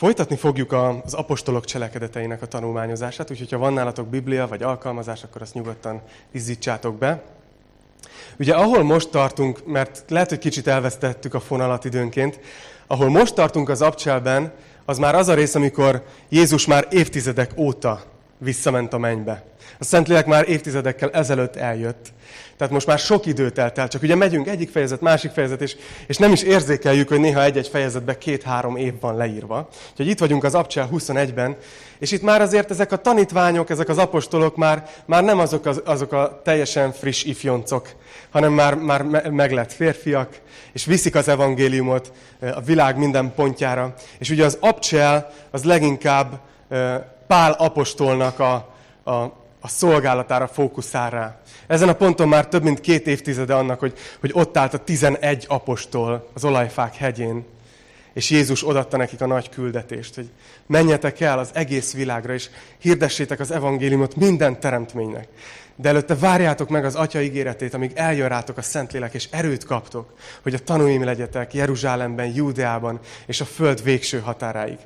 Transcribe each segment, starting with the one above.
Folytatni fogjuk az apostolok cselekedeteinek a tanulmányozását, úgyhogy ha van nálatok Biblia vagy alkalmazás, akkor azt nyugodtan izzítsátok be. Ugye ahol most tartunk, mert lehet, hogy kicsit elvesztettük a fonalat időnként, ahol most tartunk az abcselben, az már az a rész, amikor Jézus már évtizedek óta visszament a mennybe. A Szentlélek már évtizedekkel ezelőtt eljött. Tehát most már sok idő telt el, csak ugye megyünk egyik fejezet, másik fejezet, és, és nem is érzékeljük, hogy néha egy-egy fejezetben két-három év van leírva. Úgyhogy itt vagyunk az Abcsel 21-ben, és itt már azért ezek a tanítványok, ezek az apostolok már, már nem azok, az, azok a teljesen friss ifjoncok, hanem már, már meglett férfiak, és viszik az evangéliumot a világ minden pontjára. És ugye az Abcsel az leginkább Pál apostolnak a, a, a szolgálatára fókuszál rá. Ezen a ponton már több mint két évtizede annak, hogy, hogy ott állt a 11 apostol az olajfák hegyén, és Jézus odatta nekik a nagy küldetést, hogy menjetek el az egész világra, és hirdessétek az evangéliumot minden teremtménynek. De előtte várjátok meg az Atya ígéretét, amíg eljön rátok a Szentlélek, és erőt kaptok, hogy a tanúim legyetek Jeruzsálemben, Júdeában és a föld végső határáig.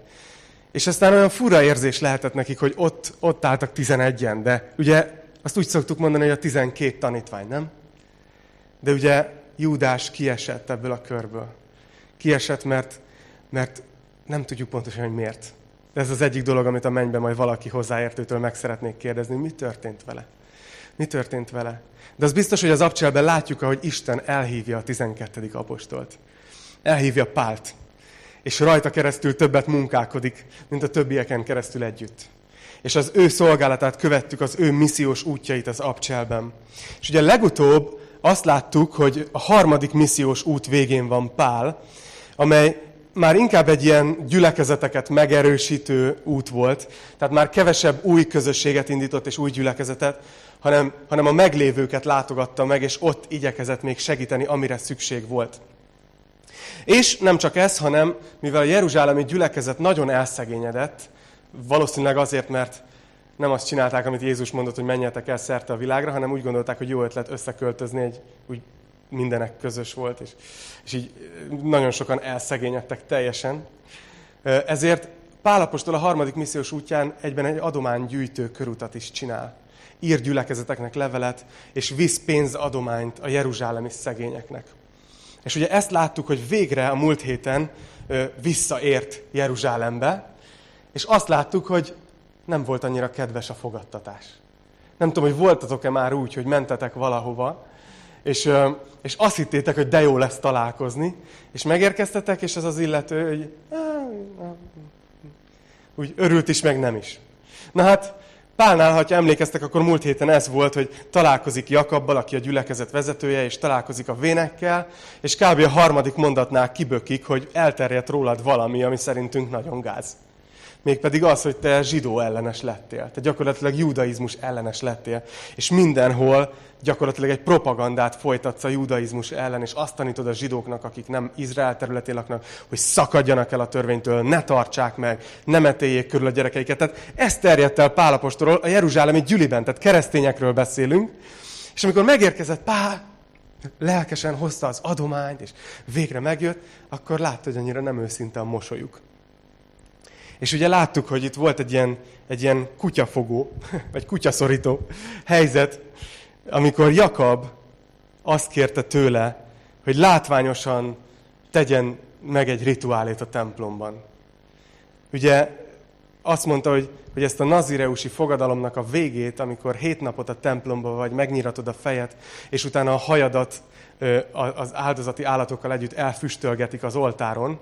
És aztán olyan fura érzés lehetett nekik, hogy ott, ott álltak 11-en, de ugye azt úgy szoktuk mondani, hogy a 12 tanítvány, nem? De ugye Júdás kiesett ebből a körből. Kiesett, mert, mert nem tudjuk pontosan, hogy miért. De ez az egyik dolog, amit a mennyben majd valaki hozzáértőtől meg szeretnék kérdezni, mi történt vele. Mi történt vele? De az biztos, hogy az abcselben látjuk, ahogy Isten elhívja a 12. apostolt. Elhívja Pált és rajta keresztül többet munkálkodik, mint a többieken keresztül együtt. És az ő szolgálatát követtük, az ő missziós útjait az Abcselben. És ugye legutóbb azt láttuk, hogy a harmadik missziós út végén van Pál, amely már inkább egy ilyen gyülekezeteket megerősítő út volt, tehát már kevesebb új közösséget indított és új gyülekezetet, hanem, hanem a meglévőket látogatta meg, és ott igyekezett még segíteni, amire szükség volt. És nem csak ez, hanem mivel a jeruzsálemi gyülekezet nagyon elszegényedett, valószínűleg azért, mert nem azt csinálták, amit Jézus mondott, hogy menjetek el szerte a világra, hanem úgy gondolták, hogy jó ötlet összeköltözni, egy úgy mindenek közös volt, és, és így nagyon sokan elszegényedtek teljesen. Ezért Pálapostól a harmadik missziós útján egyben egy adománygyűjtő körutat is csinál. Ír gyülekezeteknek levelet, és visz pénzadományt a jeruzsálemi szegényeknek. És ugye ezt láttuk, hogy végre a múlt héten visszaért Jeruzsálembe, és azt láttuk, hogy nem volt annyira kedves a fogadtatás. Nem tudom, hogy voltatok-e már úgy, hogy mentetek valahova, és, és azt hittétek, hogy de jó lesz találkozni, és megérkeztetek, és az az illető, hogy úgy örült is, meg nem is. Na hát, Pálnál, ha emlékeztek, akkor múlt héten ez volt, hogy találkozik Jakabbal, aki a gyülekezet vezetője, és találkozik a vénekkel, és kb. a harmadik mondatnál kibökik, hogy elterjedt rólad valami, ami szerintünk nagyon gáz. Mégpedig az, hogy te zsidó ellenes lettél. Te gyakorlatilag judaizmus ellenes lettél. És mindenhol gyakorlatilag egy propagandát folytatsz a judaizmus ellen, és azt tanítod a zsidóknak, akik nem Izrael területén laknak, hogy szakadjanak el a törvénytől, ne tartsák meg, ne metéljék körül a gyerekeiket. Tehát ez terjedt el Pálapostról a Jeruzsálemi gyüliben, tehát keresztényekről beszélünk. És amikor megérkezett Pál, lelkesen hozta az adományt, és végre megjött, akkor látta, hogy annyira nem őszinte a mosolyuk. És ugye láttuk, hogy itt volt egy ilyen, egy ilyen kutyafogó, vagy kutyaszorító helyzet, amikor Jakab azt kérte tőle, hogy látványosan tegyen meg egy rituálét a templomban. Ugye azt mondta, hogy, hogy ezt a nazireusi fogadalomnak a végét, amikor hét napot a templomba vagy, megnyiratod a fejet, és utána a hajadat az áldozati állatokkal együtt elfüstölgetik az oltáron,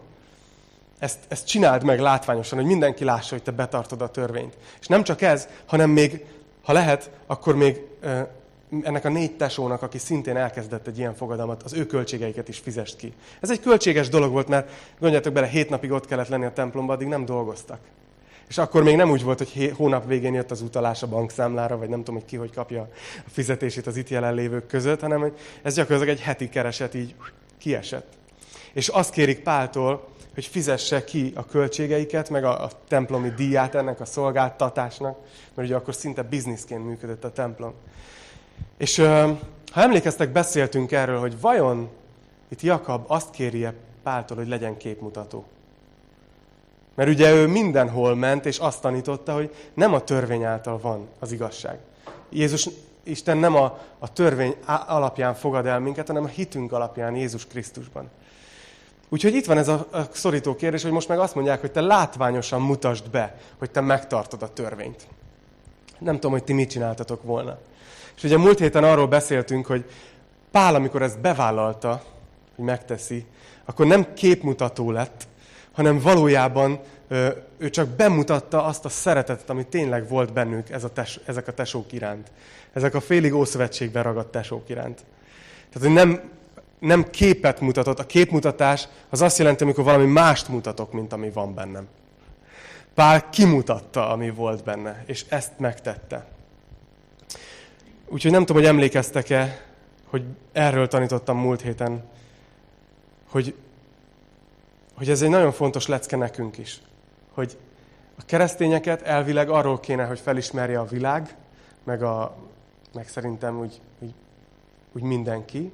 ezt, ezt csináld meg látványosan, hogy mindenki lássa, hogy te betartod a törvényt. És nem csak ez, hanem még, ha lehet, akkor még ennek a négy tesónak, aki szintén elkezdett egy ilyen fogadalmat, az ő költségeiket is fizest ki. Ez egy költséges dolog volt, mert gondoljatok bele, hét napig ott kellett lenni a templomban, addig nem dolgoztak. És akkor még nem úgy volt, hogy hónap végén jött az utalás a bankszámlára, vagy nem tudom, hogy ki hogy kapja a fizetését az itt jelenlévők között, hanem ez gyakorlatilag egy heti kereset így kiesett. És azt kérik Páltól, hogy fizesse ki a költségeiket, meg a, a templomi díját ennek a szolgáltatásnak, mert ugye akkor szinte bizniszként működött a templom. És ha emlékeztek, beszéltünk erről, hogy vajon itt Jakab azt kérje Páltól, hogy legyen képmutató. Mert ugye ő mindenhol ment, és azt tanította, hogy nem a törvény által van az igazság. Jézus, Isten nem a, a törvény alapján fogad el minket, hanem a hitünk alapján Jézus Krisztusban. Úgyhogy itt van ez a, szorító kérdés, hogy most meg azt mondják, hogy te látványosan mutasd be, hogy te megtartod a törvényt. Nem tudom, hogy ti mit csináltatok volna. És ugye múlt héten arról beszéltünk, hogy Pál, amikor ezt bevállalta, hogy megteszi, akkor nem képmutató lett, hanem valójában ő csak bemutatta azt a szeretetet, ami tényleg volt bennük ez a tes, ezek a tesók iránt. Ezek a félig ószövetségben ragadt tesók iránt. Tehát, hogy nem, nem képet mutatott. A képmutatás az azt jelenti, amikor valami mást mutatok, mint ami van bennem. Pál kimutatta, ami volt benne, és ezt megtette. Úgyhogy nem tudom, hogy emlékeztek-e, hogy erről tanítottam múlt héten, hogy, hogy ez egy nagyon fontos lecke nekünk is. Hogy a keresztényeket elvileg arról kéne, hogy felismerje a világ, meg, a, meg szerintem úgy, úgy, úgy mindenki,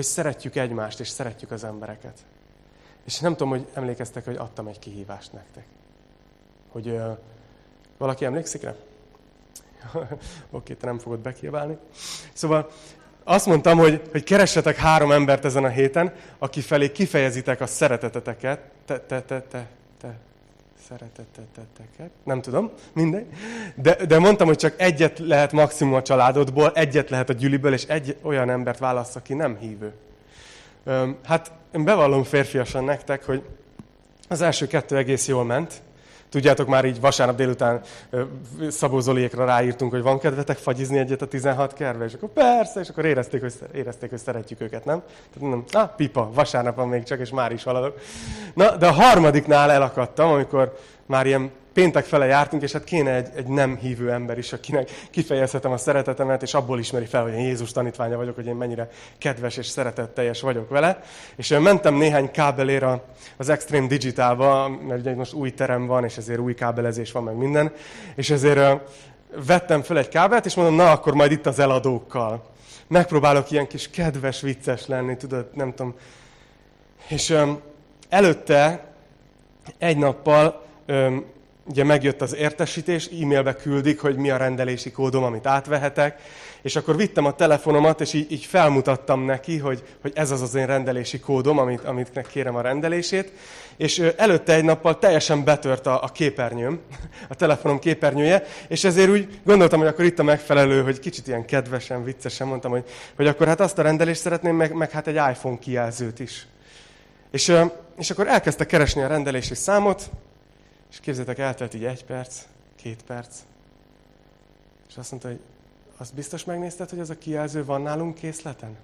hogy szeretjük egymást, és szeretjük az embereket. És nem tudom, hogy emlékeztek, hogy adtam egy kihívást nektek. Hogy ö, valaki emlékszik rá? Oké, te nem fogod bekiabálni. Szóval azt mondtam, hogy, hogy keressetek három embert ezen a héten, aki felé kifejezitek a szereteteteket. Te, te, te, te, te, szereteteteket. Nem tudom, mindegy. De, de mondtam, hogy csak egyet lehet maximum a családodból, egyet lehet a gyűliből, és egy olyan embert válassz, aki nem hívő. Hát én bevallom férfiasan nektek, hogy az első kettő egész jól ment, Tudjátok, már így vasárnap délután Szabó Zoliékra ráírtunk, hogy van kedvetek fagyizni egyet a 16 kerve, és akkor persze, és akkor érezték, hogy, érezték, hogy szeretjük őket, nem? Tehát mondom, ah, pipa, vasárnap van még csak, és már is haladok. Na, de a harmadiknál elakadtam, amikor már ilyen péntek fele jártunk, és hát kéne egy, egy nem hívő ember is, akinek kifejezhetem a szeretetemet, és abból ismeri fel, hogy én Jézus tanítványa vagyok, hogy én mennyire kedves és szeretetteljes vagyok vele. És mentem néhány kábelér az Extreme Digitalba, mert ugye most új terem van, és ezért új kábelezés van, meg minden. És ezért vettem fel egy kábelt, és mondom, na, akkor majd itt az eladókkal. Megpróbálok ilyen kis kedves, vicces lenni, tudod, nem tudom. És előtte egy nappal ugye megjött az értesítés, e-mailbe küldik, hogy mi a rendelési kódom, amit átvehetek, és akkor vittem a telefonomat, és így, így felmutattam neki, hogy, hogy ez az az én rendelési kódom, amit, amit kérem a rendelését, és előtte egy nappal teljesen betört a, a képernyőm, a telefonom képernyője, és ezért úgy gondoltam, hogy akkor itt a megfelelő, hogy kicsit ilyen kedvesen, viccesen mondtam, hogy, hogy akkor hát azt a rendelést szeretném, meg, meg hát egy iPhone kijelzőt is. És, és akkor elkezdte keresni a rendelési számot, és képzétek, eltelt így egy perc, két perc, és azt mondta, hogy azt biztos megnézted, hogy ez a kijelző van nálunk készleten?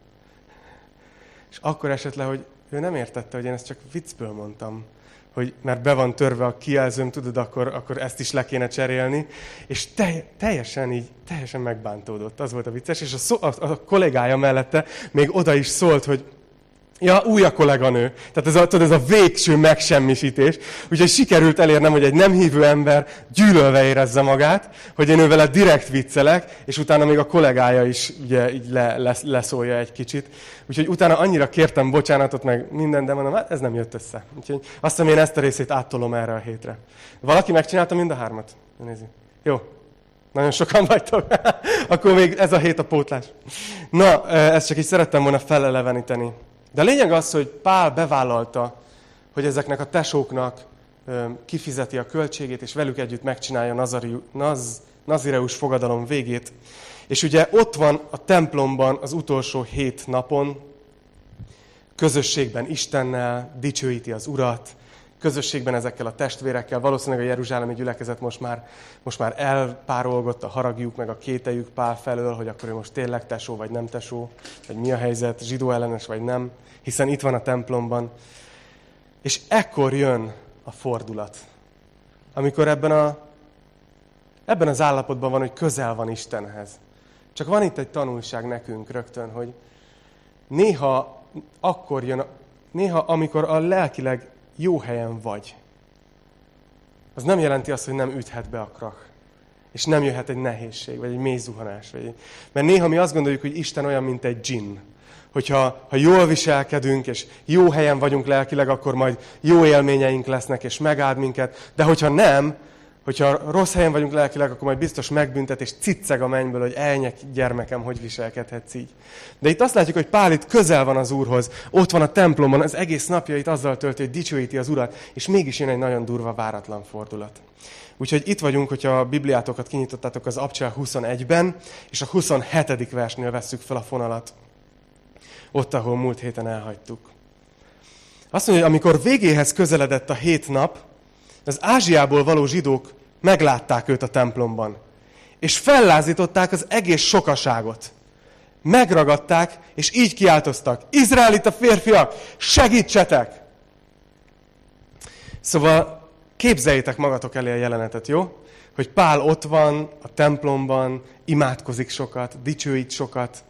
És akkor esett le, hogy ő nem értette, hogy én ezt csak viccből mondtam, hogy mert be van törve a kijelzőm, tudod, akkor, akkor ezt is le kéne cserélni. És te, teljesen így, teljesen megbántódott. Az volt a vicces. És a, szó, a, a kollégája mellette még oda is szólt, hogy Ja, új a kolléganő. Tehát ez a, tudod, ez a végső megsemmisítés. Úgyhogy sikerült elérnem, hogy egy nem hívő ember gyűlölve érezze magát, hogy én ővele direkt viccelek, és utána még a kollégája is ugye, így le, le, leszólja egy kicsit. Úgyhogy utána annyira kértem bocsánatot, meg minden, de mondom, hát ez nem jött össze. Úgyhogy azt hiszem, én ezt a részét áttolom erre a hétre. Valaki megcsinálta mind a hármat? Nézi. Jó, nagyon sokan vagytok. Akkor még ez a hét a pótlás. Na, ezt csak így szerettem volna feleleveníteni. De a lényeg az, hogy Pál bevállalta, hogy ezeknek a tesóknak kifizeti a költségét, és velük együtt megcsinálja Nazari, Naz, Nazireus fogadalom végét. És ugye ott van a templomban az utolsó hét napon, közösségben Istennel, dicsőíti az Urat, közösségben ezekkel a testvérekkel. Valószínűleg a Jeruzsálemi gyülekezet most már, most már elpárolgott a haragjuk, meg a kételjük Pál felől, hogy akkor ő most tényleg tesó, vagy nem tesó, vagy mi a helyzet, zsidó ellenes, vagy nem, hiszen itt van a templomban. És ekkor jön a fordulat, amikor ebben, a, ebben az állapotban van, hogy közel van Istenhez. Csak van itt egy tanulság nekünk rögtön, hogy néha akkor jön, néha amikor a lelkileg jó helyen vagy, az nem jelenti azt, hogy nem üthet be a krach. És nem jöhet egy nehézség, vagy egy mély zuhanás. Vagy. Mert néha mi azt gondoljuk, hogy Isten olyan, mint egy dzsinn. hogyha ha jól viselkedünk, és jó helyen vagyunk lelkileg, akkor majd jó élményeink lesznek, és megáld minket. De hogyha nem, hogyha rossz helyen vagyunk lelkileg, akkor majd biztos megbüntet, és cicceg a mennyből, hogy elnyek gyermekem, hogy viselkedhetsz így. De itt azt látjuk, hogy Pál itt közel van az Úrhoz, ott van a templomban, az egész napjait azzal tölti, hogy dicsőíti az Urat, és mégis jön egy nagyon durva, váratlan fordulat. Úgyhogy itt vagyunk, hogyha a Bibliátokat kinyitottátok az Abcsel 21-ben, és a 27. versnél vesszük fel a fonalat. Ott, ahol múlt héten elhagytuk. Azt mondja, hogy amikor végéhez közeledett a hét nap, az Ázsiából való zsidók meglátták őt a templomban, és fellázították az egész sokaságot. Megragadták, és így kiáltoztak. Izraelita férfiak, segítsetek! Szóval képzeljétek magatok elé a jelenetet, jó? Hogy Pál ott van a templomban, imádkozik sokat, dicsőít sokat,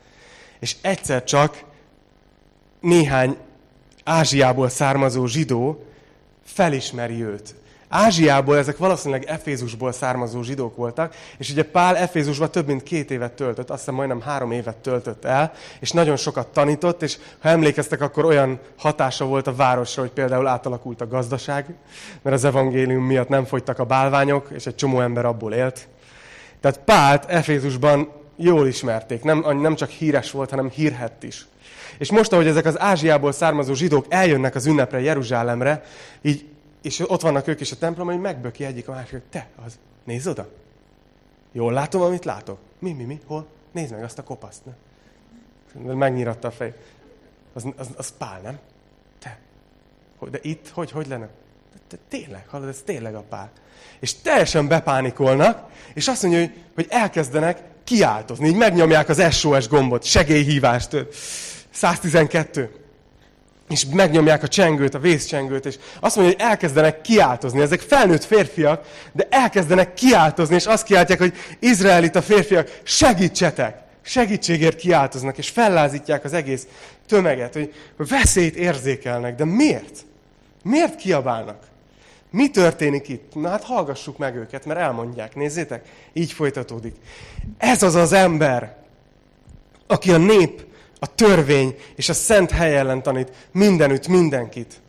és egyszer csak néhány Ázsiából származó zsidó felismeri őt. Ázsiából ezek valószínűleg Efézusból származó zsidók voltak, és ugye Pál Efézusban több mint két évet töltött, azt hiszem majdnem három évet töltött el, és nagyon sokat tanított, és ha emlékeztek, akkor olyan hatása volt a városra, hogy például átalakult a gazdaság, mert az evangélium miatt nem fogytak a bálványok, és egy csomó ember abból élt. Tehát Pált Efézusban jól ismerték, nem, nem csak híres volt, hanem hírhett is. És most, ahogy ezek az Ázsiából származó zsidók eljönnek az ünnepre Jeruzsálemre, így és ott vannak ők is a templomban, hogy megböki egyik a másik, te, az, nézd oda. Jól látom, amit látok. Mi, mi, mi, hol? Nézd meg azt a kopaszt. Ne? Megnyiratta a fej. Az, az, az pál, nem? Te. De itt, hogy, hogy lenne? De tényleg, hallod, ez tényleg a pál. És teljesen bepánikolnak, és azt mondja, hogy, hogy elkezdenek kiáltozni. Így megnyomják az SOS gombot, segélyhívást. 112 és megnyomják a csengőt, a vészcsengőt, és azt mondja, hogy elkezdenek kiáltozni. Ezek felnőtt férfiak, de elkezdenek kiáltozni, és azt kiáltják, hogy izraelita férfiak, segítsetek! Segítségért kiáltoznak, és fellázítják az egész tömeget, hogy veszélyt érzékelnek. De miért? Miért kiabálnak? Mi történik itt? Na hát hallgassuk meg őket, mert elmondják. Nézzétek, így folytatódik. Ez az az ember, aki a nép a törvény és a szent hely ellen tanít mindenütt mindenkit.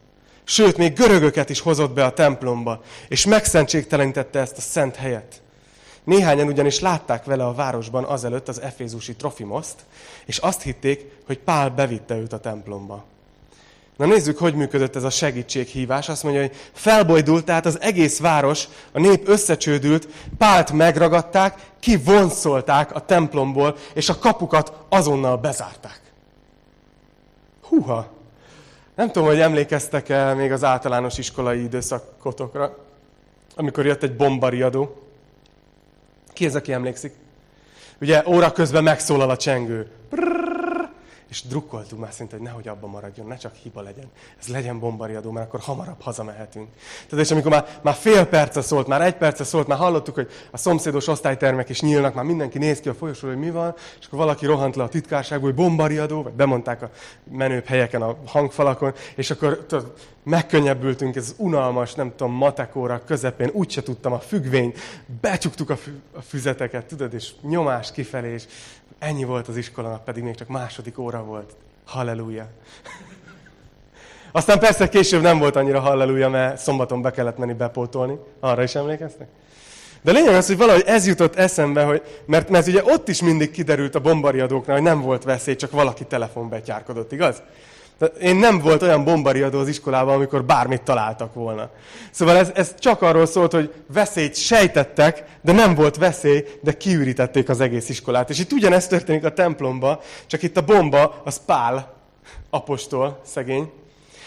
Sőt, még görögöket is hozott be a templomba, és megszentségtelenítette ezt a szent helyet. Néhányan ugyanis látták vele a városban azelőtt az efézusi Trofimoszt, és azt hitték, hogy Pál bevitte őt a templomba. Na nézzük, hogy működött ez a segítséghívás. Azt mondja, hogy felbojdult, tehát az egész város, a nép összecsődült, Pált megragadták, kivonszolták a templomból, és a kapukat azonnal bezárták. Húha! Nem tudom, hogy emlékeztek-e még az általános iskolai időszakotokra, amikor jött egy bombariadó. Ki ez, aki emlékszik? Ugye óra közben megszólal a csengő. Brrr, és drukkoltunk már szinte, hogy nehogy abban maradjon, ne csak hiba legyen. Ez legyen bombariadó, mert akkor hamarabb hazamehetünk. Tehát és amikor már, már fél perce szólt, már egy perce szólt, már hallottuk, hogy a szomszédos osztálytermek is nyílnak, már mindenki néz ki a folyosóra, hogy mi van, és akkor valaki rohant le a titkárságból, hogy bombariadó, vagy bemondták a menőbb helyeken a hangfalakon, és akkor tudod, megkönnyebbültünk, ez unalmas, nem tudom, matekóra közepén, úgyse tudtam a függvényt, becsuktuk a, fü- a füzeteket, tudod, és nyomás kifelé, és Ennyi volt az iskola, pedig még csak második óra volt. Halleluja. Aztán persze később nem volt annyira halleluja, mert szombaton be kellett menni bepótolni. Arra is emlékeztek? De lényeg az, hogy valahogy ez jutott eszembe, hogy, mert, mert ugye ott is mindig kiderült a bombariadóknál, hogy nem volt veszély, csak valaki telefonbetyárkodott, igaz? Én nem volt olyan bombariadó az iskolában, amikor bármit találtak volna. Szóval ez, ez csak arról szólt, hogy veszélyt sejtettek, de nem volt veszély, de kiürítették az egész iskolát. És itt ugyanezt történik a templomba, csak itt a bomba az Pál apostol, szegény.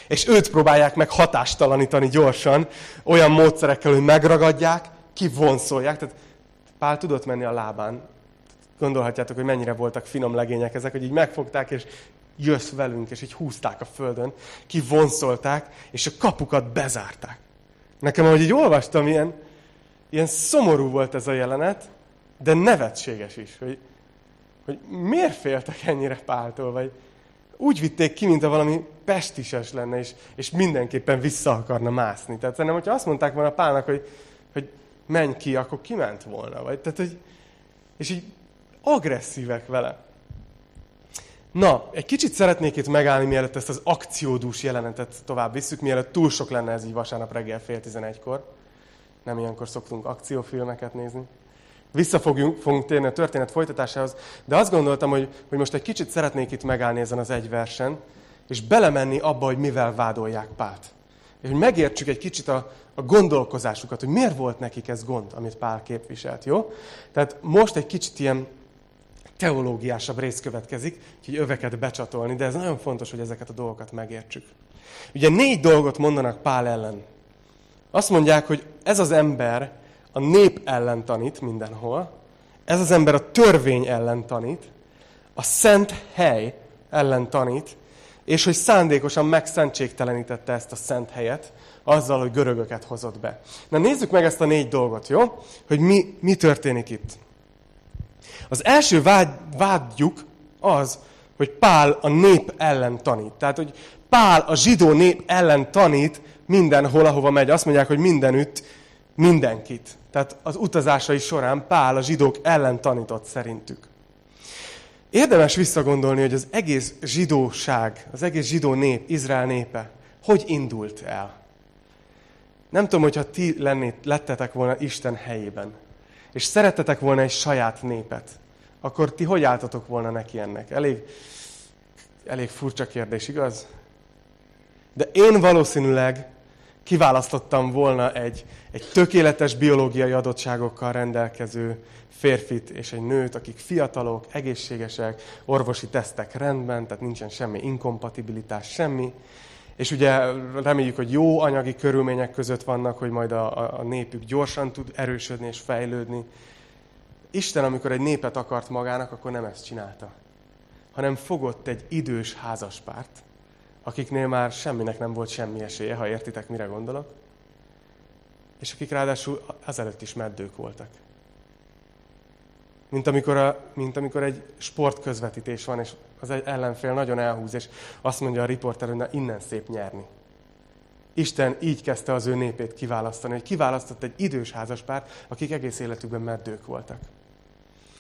És őt próbálják meg hatástalanítani gyorsan, olyan módszerekkel, hogy megragadják, kivonszolják. Tehát Pál tudott menni a lábán. Gondolhatjátok, hogy mennyire voltak finom legények ezek, hogy így megfogták, és jössz velünk, és így húzták a földön, kivonszolták, és a kapukat bezárták. Nekem, ahogy így olvastam, ilyen, ilyen szomorú volt ez a jelenet, de nevetséges is, hogy, hogy miért féltek ennyire Páltól, vagy úgy vitték ki, mint a valami pestises lenne, és, és mindenképpen vissza akarna mászni. Tehát szerintem, hogyha azt mondták volna Pálnak, hogy, hogy menj ki, akkor kiment volna. Vagy, tehát, hogy, és így agresszívek vele. Na, egy kicsit szeretnék itt megállni, mielőtt ezt az akciódús jelenetet tovább visszük, mielőtt túl sok lenne ez így vasárnap reggel fél tizenegykor. Nem ilyenkor szoktunk akciófilmeket nézni. Vissza fogunk, fogunk térni a történet folytatásához, de azt gondoltam, hogy, hogy most egy kicsit szeretnék itt megállni ezen az egy versen, és belemenni abba, hogy mivel vádolják Pált. És hogy megértsük egy kicsit a, a gondolkozásukat, hogy miért volt nekik ez gond, amit Pál képviselt, jó? Tehát most egy kicsit ilyen teológiásabb rész következik, úgyhogy öveket becsatolni, de ez nagyon fontos, hogy ezeket a dolgokat megértsük. Ugye négy dolgot mondanak Pál ellen. Azt mondják, hogy ez az ember a nép ellen tanít mindenhol, ez az ember a törvény ellen tanít, a szent hely ellen tanít, és hogy szándékosan megszentségtelenítette ezt a szent helyet, azzal, hogy görögöket hozott be. Na nézzük meg ezt a négy dolgot, jó? Hogy mi, mi történik itt. Az első vád, vádjuk az, hogy Pál a nép ellen tanít. Tehát, hogy Pál a zsidó nép ellen tanít mindenhol, ahova megy. Azt mondják, hogy mindenütt mindenkit. Tehát az utazásai során Pál a zsidók ellen tanított szerintük. Érdemes visszagondolni, hogy az egész zsidóság, az egész zsidó nép, Izrael népe, hogy indult el. Nem tudom, hogyha ti lennét, lettetek volna Isten helyében, és szeretetek volna egy saját népet, akkor ti hogy álltatok volna neki ennek? Elég, elég furcsa kérdés, igaz? De én valószínűleg kiválasztottam volna egy, egy tökéletes biológiai adottságokkal rendelkező férfit és egy nőt, akik fiatalok, egészségesek, orvosi tesztek rendben, tehát nincsen semmi inkompatibilitás, semmi. És ugye reméljük, hogy jó anyagi körülmények között vannak, hogy majd a, a népük gyorsan tud erősödni és fejlődni. Isten, amikor egy népet akart magának, akkor nem ezt csinálta, hanem fogott egy idős házaspárt, akiknél már semminek nem volt semmi esélye, ha értitek, mire gondolok, és akik ráadásul azelőtt is meddők voltak. Mint amikor, a, mint amikor egy sportközvetítés van, és az ellenfél nagyon elhúz, és azt mondja a riporter, hogy na, innen szép nyerni. Isten így kezdte az ő népét kiválasztani, hogy kiválasztott egy idős házaspárt, akik egész életükben meddők voltak.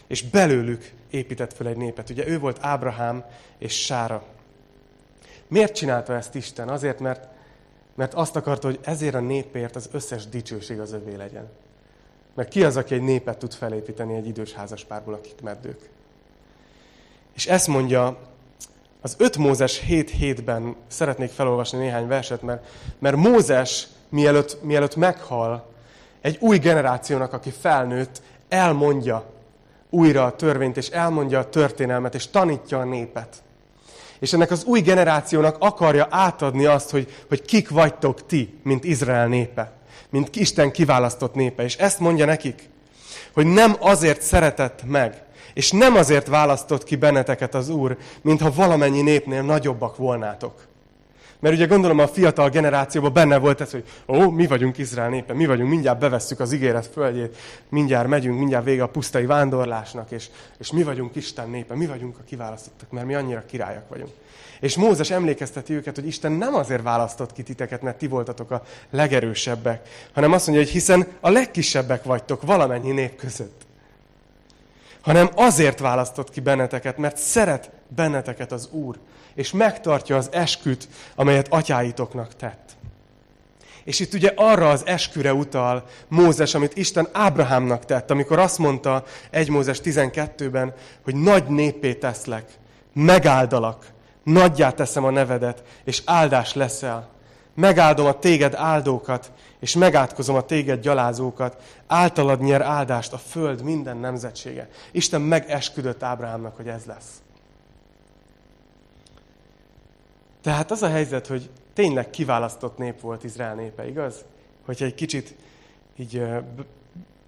És belőlük épített fel egy népet. Ugye ő volt Ábrahám és Sára. Miért csinálta ezt Isten? Azért, mert, mert azt akarta, hogy ezért a népért az összes dicsőség az övé legyen. Mert ki az, aki egy népet tud felépíteni egy idős házaspárból, akik meddők? És ezt mondja az 5 Mózes 7.7-ben szeretnék felolvasni néhány verset, mert, mert Mózes mielőtt, mielőtt meghal, egy új generációnak, aki felnőtt, elmondja újra a törvényt, és elmondja a történelmet, és tanítja a népet. És ennek az új generációnak akarja átadni azt, hogy, hogy kik vagytok ti, mint Izrael népe mint Isten kiválasztott népe. És ezt mondja nekik, hogy nem azért szeretett meg, és nem azért választott ki benneteket az Úr, mintha valamennyi népnél nagyobbak volnátok. Mert ugye gondolom a fiatal generációban benne volt ez, hogy ó, mi vagyunk Izrael népe, mi vagyunk, mindjárt bevesszük az ígéret földjét, mindjárt megyünk, mindjárt vége a pusztai vándorlásnak, és, és mi vagyunk Isten népe, mi vagyunk a kiválasztottak, mert mi annyira királyak vagyunk. És Mózes emlékezteti őket, hogy Isten nem azért választott ki titeket, mert ti voltatok a legerősebbek, hanem azt mondja, hogy hiszen a legkisebbek vagytok valamennyi nép között. Hanem azért választott ki benneteket, mert szeret benneteket az Úr, és megtartja az esküt, amelyet atyáitoknak tett. És itt ugye arra az esküre utal Mózes, amit Isten Ábrahámnak tett, amikor azt mondta 1 Mózes 12-ben, hogy nagy népé teszlek, megáldalak, nagyjá teszem a nevedet, és áldás leszel. Megáldom a téged áldókat, és megátkozom a téged gyalázókat, általad nyer áldást a föld minden nemzetsége. Isten megesküdött Ábrahámnak, hogy ez lesz. Tehát az a helyzet, hogy tényleg kiválasztott nép volt Izrael népe, igaz? Hogyha egy kicsit így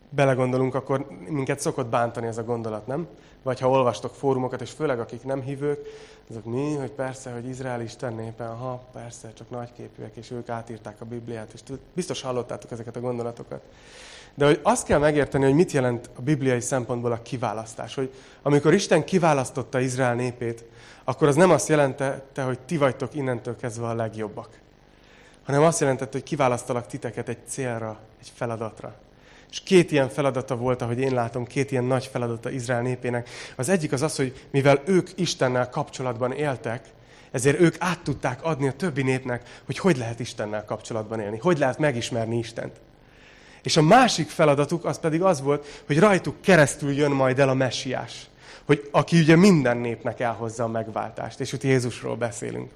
belegondolunk, akkor minket szokott bántani ez a gondolat, nem? Vagy ha olvastok fórumokat, és főleg akik nem hívők, azok mi, hogy persze, hogy Izrael Isten népe, ha persze, csak nagyképűek, és ők átírták a Bibliát, és biztos hallottátok ezeket a gondolatokat. De hogy azt kell megérteni, hogy mit jelent a bibliai szempontból a kiválasztás. Hogy amikor Isten kiválasztotta Izrael népét, akkor az nem azt jelentette, hogy ti vagytok innentől kezdve a legjobbak. Hanem azt jelentette, hogy kiválasztalak titeket egy célra, egy feladatra. És két ilyen feladata volt, ahogy én látom, két ilyen nagy feladata Izrael népének. Az egyik az az, hogy mivel ők Istennel kapcsolatban éltek, ezért ők át tudták adni a többi népnek, hogy hogy lehet Istennel kapcsolatban élni, hogy lehet megismerni Istent. És a másik feladatuk az pedig az volt, hogy rajtuk keresztül jön majd el a messiás. Hogy aki ugye minden népnek elhozza a megváltást. És itt Jézusról beszélünk.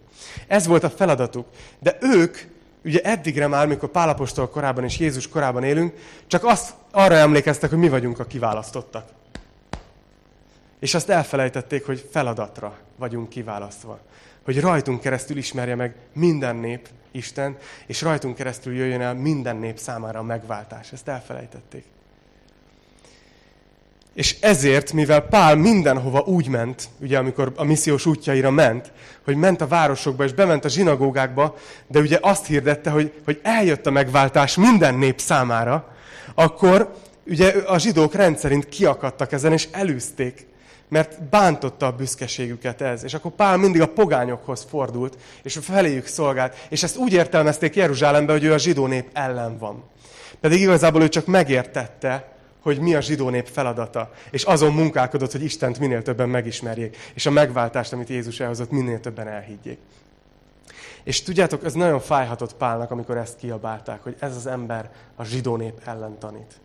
Ez volt a feladatuk. De ők, ugye eddigre már, mikor Pálapostól korában és Jézus korában élünk, csak azt, arra emlékeztek, hogy mi vagyunk a kiválasztottak. És azt elfelejtették, hogy feladatra vagyunk kiválasztva. Hogy rajtunk keresztül ismerje meg minden nép Isten, és rajtunk keresztül jöjjön el minden nép számára a megváltás. Ezt elfelejtették. És ezért, mivel Pál mindenhova úgy ment, ugye amikor a missziós útjaira ment, hogy ment a városokba és bement a zsinagógákba, de ugye azt hirdette, hogy, hogy eljött a megváltás minden nép számára, akkor ugye a zsidók rendszerint kiakadtak ezen, és elűzték mert bántotta a büszkeségüket ez. És akkor Pál mindig a pogányokhoz fordult, és feléjük szolgált. És ezt úgy értelmezték Jeruzsálembe, hogy ő a zsidó nép ellen van. Pedig igazából ő csak megértette, hogy mi a zsidó nép feladata. És azon munkálkodott, hogy Istent minél többen megismerjék. És a megváltást, amit Jézus elhozott, minél többen elhiggyék. És tudjátok, ez nagyon fájhatott Pálnak, amikor ezt kiabálták, hogy ez az ember a zsidó nép ellen tanít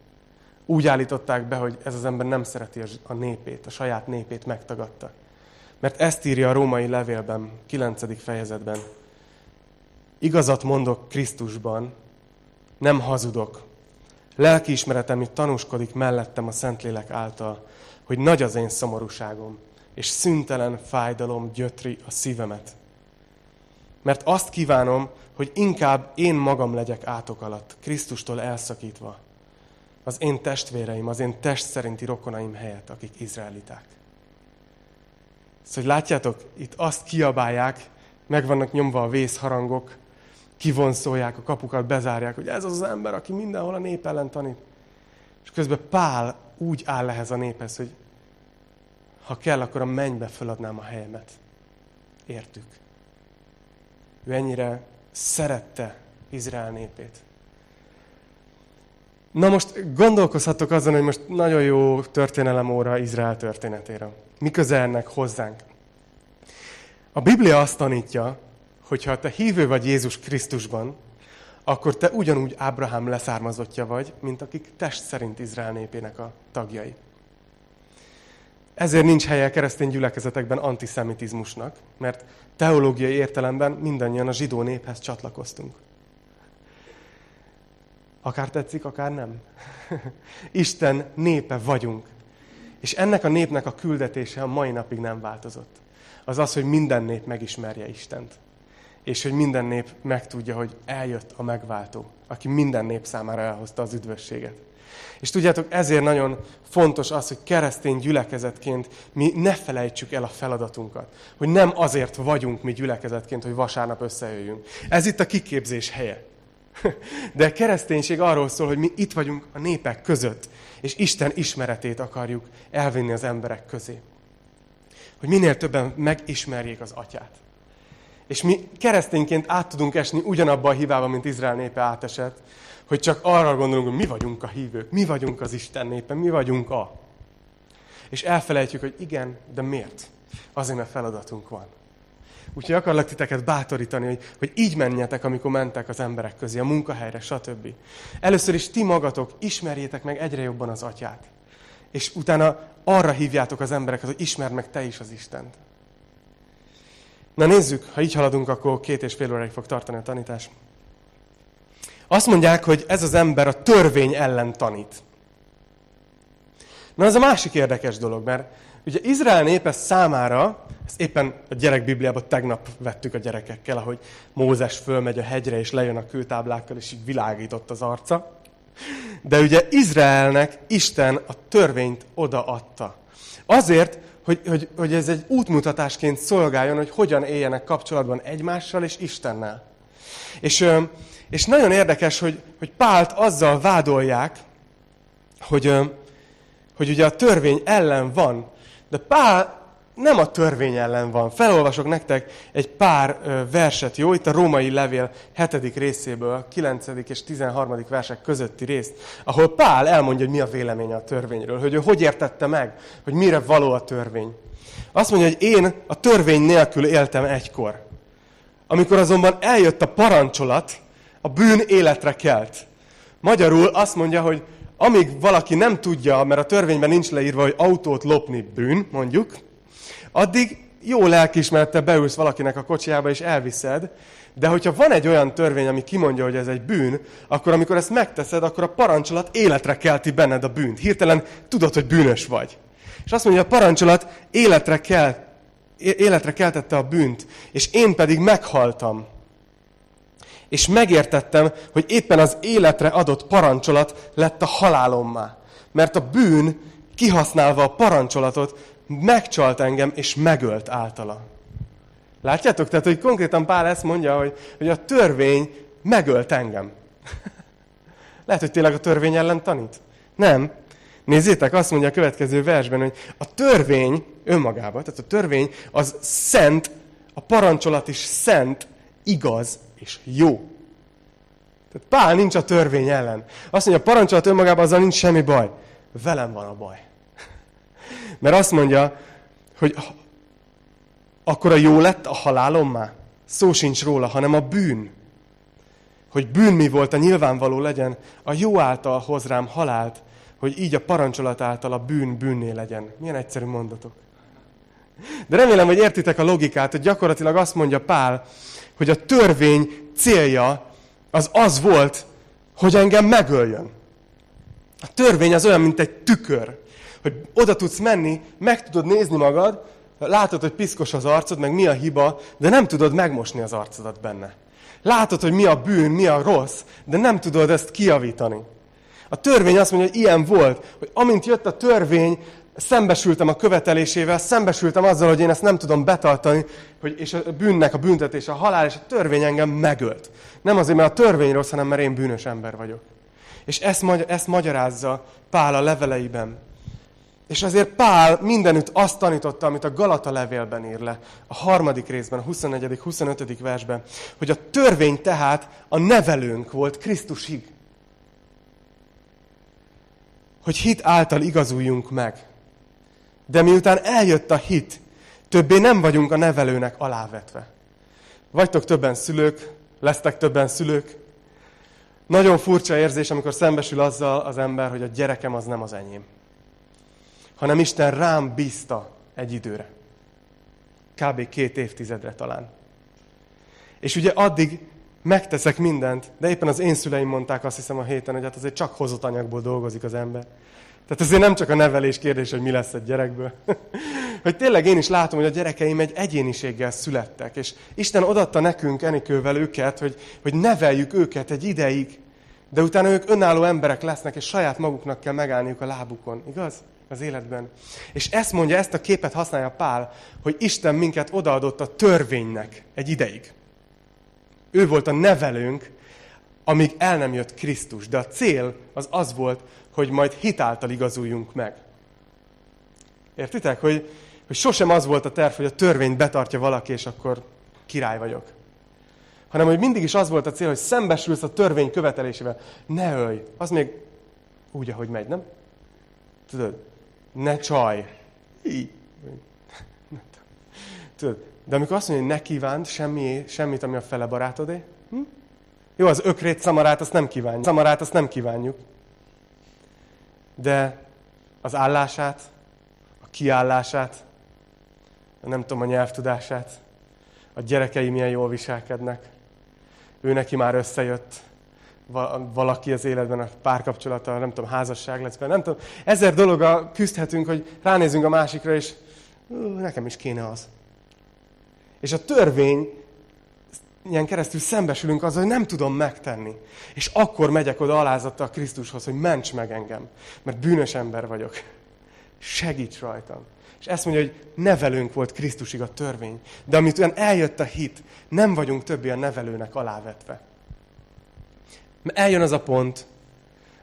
úgy állították be, hogy ez az ember nem szereti a népét, a saját népét megtagadta. Mert ezt írja a római levélben, 9. fejezetben. Igazat mondok Krisztusban, nem hazudok. Lelkiismeretem itt tanúskodik mellettem a Szentlélek által, hogy nagy az én szomorúságom, és szüntelen fájdalom gyötri a szívemet. Mert azt kívánom, hogy inkább én magam legyek átok alatt, Krisztustól elszakítva, az én testvéreim, az én test szerinti rokonaim helyett, akik izraeliták. Szóval, látjátok, itt azt kiabálják, meg vannak nyomva a vészharangok, kivonszolják a kapukat, bezárják, hogy ez az az ember, aki mindenhol a nép ellen tanít. És közben Pál úgy áll ehhez a néphez, hogy ha kell, akkor a mennybe föladnám a helyemet. Értük. Ő ennyire szerette Izrael népét. Na most gondolkozhatok azon, hogy most nagyon jó történelem óra Izrael történetére. Mi köze ennek hozzánk? A Biblia azt tanítja, hogy ha te hívő vagy Jézus Krisztusban, akkor te ugyanúgy Ábrahám leszármazottja vagy, mint akik test szerint Izrael népének a tagjai. Ezért nincs helye a keresztény gyülekezetekben antiszemitizmusnak, mert teológiai értelemben mindannyian a zsidó néphez csatlakoztunk. Akár tetszik, akár nem. Isten népe vagyunk. És ennek a népnek a küldetése a mai napig nem változott. Az az, hogy minden nép megismerje Istent. És hogy minden nép megtudja, hogy eljött a megváltó, aki minden nép számára elhozta az üdvösséget. És tudjátok, ezért nagyon fontos az, hogy keresztény gyülekezetként mi ne felejtsük el a feladatunkat. Hogy nem azért vagyunk mi gyülekezetként, hogy vasárnap összejöjjünk. Ez itt a kiképzés helye. De kereszténység arról szól, hogy mi itt vagyunk a népek között, és Isten ismeretét akarjuk elvinni az emberek közé. Hogy minél többen megismerjék az atyát. És mi keresztényként át tudunk esni ugyanabba a hibába, mint Izrael népe átesett, hogy csak arra gondolunk, hogy mi vagyunk a hívők, mi vagyunk az Isten népe, mi vagyunk a. És elfelejtjük, hogy igen, de miért? Azért, mert feladatunk van. Úgyhogy akarlak titeket bátorítani, hogy, hogy így menjetek, amikor mentek az emberek közé, a munkahelyre, stb. Először is ti magatok ismerjétek meg egyre jobban az atyát. És utána arra hívjátok az embereket, hogy ismerd meg te is az Istent. Na nézzük, ha így haladunk, akkor két és fél óráig fog tartani a tanítás. Azt mondják, hogy ez az ember a törvény ellen tanít. Na ez a másik érdekes dolog, mert Ugye Izrael népe számára, ezt éppen a gyerekbibliában tegnap vettük a gyerekekkel, ahogy Mózes fölmegy a hegyre, és lejön a kőtáblákkal, és így világított az arca. De ugye Izraelnek Isten a törvényt odaadta. Azért, hogy, hogy, hogy ez egy útmutatásként szolgáljon, hogy hogyan éljenek kapcsolatban egymással és Istennel. És, és nagyon érdekes, hogy, hogy Pált azzal vádolják, hogy, hogy ugye a törvény ellen van, de Pál nem a törvény ellen van. Felolvasok nektek egy pár verset, jó? Itt a római levél 7. részéből, 9. és 13. versek közötti részt, ahol Pál elmondja, hogy mi a véleménye a törvényről, hogy ő hogy értette meg, hogy mire való a törvény. Azt mondja, hogy én a törvény nélkül éltem egykor. Amikor azonban eljött a parancsolat, a bűn életre kelt. Magyarul azt mondja, hogy amíg valaki nem tudja, mert a törvényben nincs leírva, hogy autót lopni bűn, mondjuk, addig jó lelkismerete beülsz valakinek a kocsiába és elviszed, de hogyha van egy olyan törvény, ami kimondja, hogy ez egy bűn, akkor amikor ezt megteszed, akkor a parancsolat életre kelti benned a bűnt. Hirtelen tudod, hogy bűnös vagy. És azt mondja, a parancsolat életre, kelt, életre keltette a bűnt, és én pedig meghaltam. És megértettem, hogy éppen az életre adott parancsolat lett a halálommá. Mert a bűn, kihasználva a parancsolatot, megcsalt engem, és megölt általa. Látjátok? Tehát, hogy konkrétan Pál ezt mondja, hogy, hogy a törvény megölt engem. Lehet, hogy tényleg a törvény ellen tanít? Nem. Nézzétek, azt mondja a következő versben, hogy a törvény önmagában, tehát a törvény az szent, a parancsolat is szent, igaz és jó. Tehát Pál nincs a törvény ellen. Azt mondja, a parancsolat önmagában azzal nincs semmi baj. Velem van a baj. Mert azt mondja, hogy akkor a jó lett a halálom Szó sincs róla, hanem a bűn. Hogy bűn mi volt, a nyilvánvaló legyen, a jó által hoz rám halált, hogy így a parancsolat által a bűn bűnné legyen. Milyen egyszerű mondatok. De remélem, hogy értitek a logikát, hogy gyakorlatilag azt mondja Pál, hogy a törvény célja az az volt, hogy engem megöljön. A törvény az olyan, mint egy tükör hogy oda tudsz menni, meg tudod nézni magad, látod, hogy piszkos az arcod, meg mi a hiba, de nem tudod megmosni az arcodat benne. Látod, hogy mi a bűn, mi a rossz, de nem tudod ezt kiavítani. A törvény azt mondja, hogy ilyen volt, hogy amint jött a törvény, szembesültem a követelésével, szembesültem azzal, hogy én ezt nem tudom betartani, hogy, és a bűnnek a büntetés, a halál és a törvény engem megölt. Nem azért, mert a törvény rossz, hanem mert én bűnös ember vagyok. És ezt, ezt magyarázza Pál a leveleiben. És azért Pál mindenütt azt tanította, amit a Galata levélben ír le, a harmadik részben, a 24. 25. versben, hogy a törvény tehát a nevelőnk volt Krisztusig. Hogy hit által igazuljunk meg. De miután eljött a hit, többé nem vagyunk a nevelőnek alávetve. Vagytok többen szülők, lesztek többen szülők. Nagyon furcsa érzés, amikor szembesül azzal az ember, hogy a gyerekem az nem az enyém hanem Isten rám bízta egy időre. Kb. két évtizedre talán. És ugye addig megteszek mindent, de éppen az én szüleim mondták azt hiszem a héten, hogy hát azért csak hozott anyagból dolgozik az ember. Tehát azért nem csak a nevelés kérdés, hogy mi lesz egy gyerekből. hogy tényleg én is látom, hogy a gyerekeim egy egyéniséggel születtek, és Isten odatta nekünk Enikővel őket, hogy, hogy neveljük őket egy ideig, de utána ők önálló emberek lesznek, és saját maguknak kell megállniuk a lábukon. Igaz? Az életben. És ezt mondja, ezt a képet használja Pál, hogy Isten minket odaadott a törvénynek egy ideig. Ő volt a nevelőnk, amíg el nem jött Krisztus. De a cél az az volt, hogy majd hitáltal igazuljunk meg. Értitek? Hogy, hogy sosem az volt a terv, hogy a törvényt betartja valaki, és akkor király vagyok. Hanem, hogy mindig is az volt a cél, hogy szembesülsz a törvény követelésével. Ne ölj! Az még úgy, ahogy megy, nem? Tudod? Ne csaj. Így. Tudod, de amikor azt mondja, hogy ne kívánt semmi, semmit, ami a fele barátodé, hm? jó, az ökrét szamarát azt nem kívánjuk. Szamarát azt nem kívánjuk. De az állását, a kiállását, a nem tudom, a nyelvtudását, a gyerekei milyen jól viselkednek, ő neki már összejött, valaki az életben, a párkapcsolata, nem tudom, házasság lesz, nem tudom. Ezer dologa küzdhetünk, hogy ránézünk a másikra, és nekem is kéne az. És a törvény ilyen keresztül szembesülünk azzal, hogy nem tudom megtenni. És akkor megyek oda alázattal Krisztushoz, hogy ments meg engem, mert bűnös ember vagyok. Segíts rajtam. És ezt mondja, hogy nevelőnk volt Krisztusig a törvény. De amit olyan eljött a hit, nem vagyunk többé a nevelőnek alávetve. Mert eljön az a pont,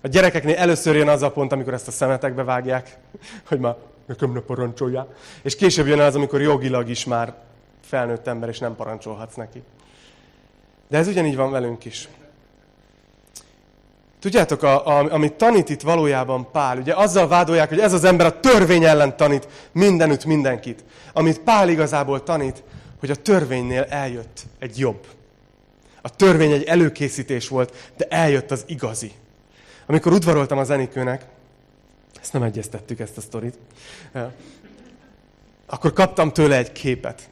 a gyerekeknél először jön az a pont, amikor ezt a szemetekbe vágják, hogy ma nekem ne parancsoljál. És később jön az, amikor jogilag is már felnőtt ember, és nem parancsolhatsz neki. De ez ugyanígy van velünk is. Tudjátok, a, a, amit tanít itt valójában Pál, ugye azzal vádolják, hogy ez az ember a törvény ellen tanít mindenütt mindenkit. Amit Pál igazából tanít, hogy a törvénynél eljött egy jobb. A törvény egy előkészítés volt, de eljött az igazi. Amikor udvaroltam az Enikőnek, ezt nem egyeztettük, ezt a sztorit, akkor kaptam tőle egy képet.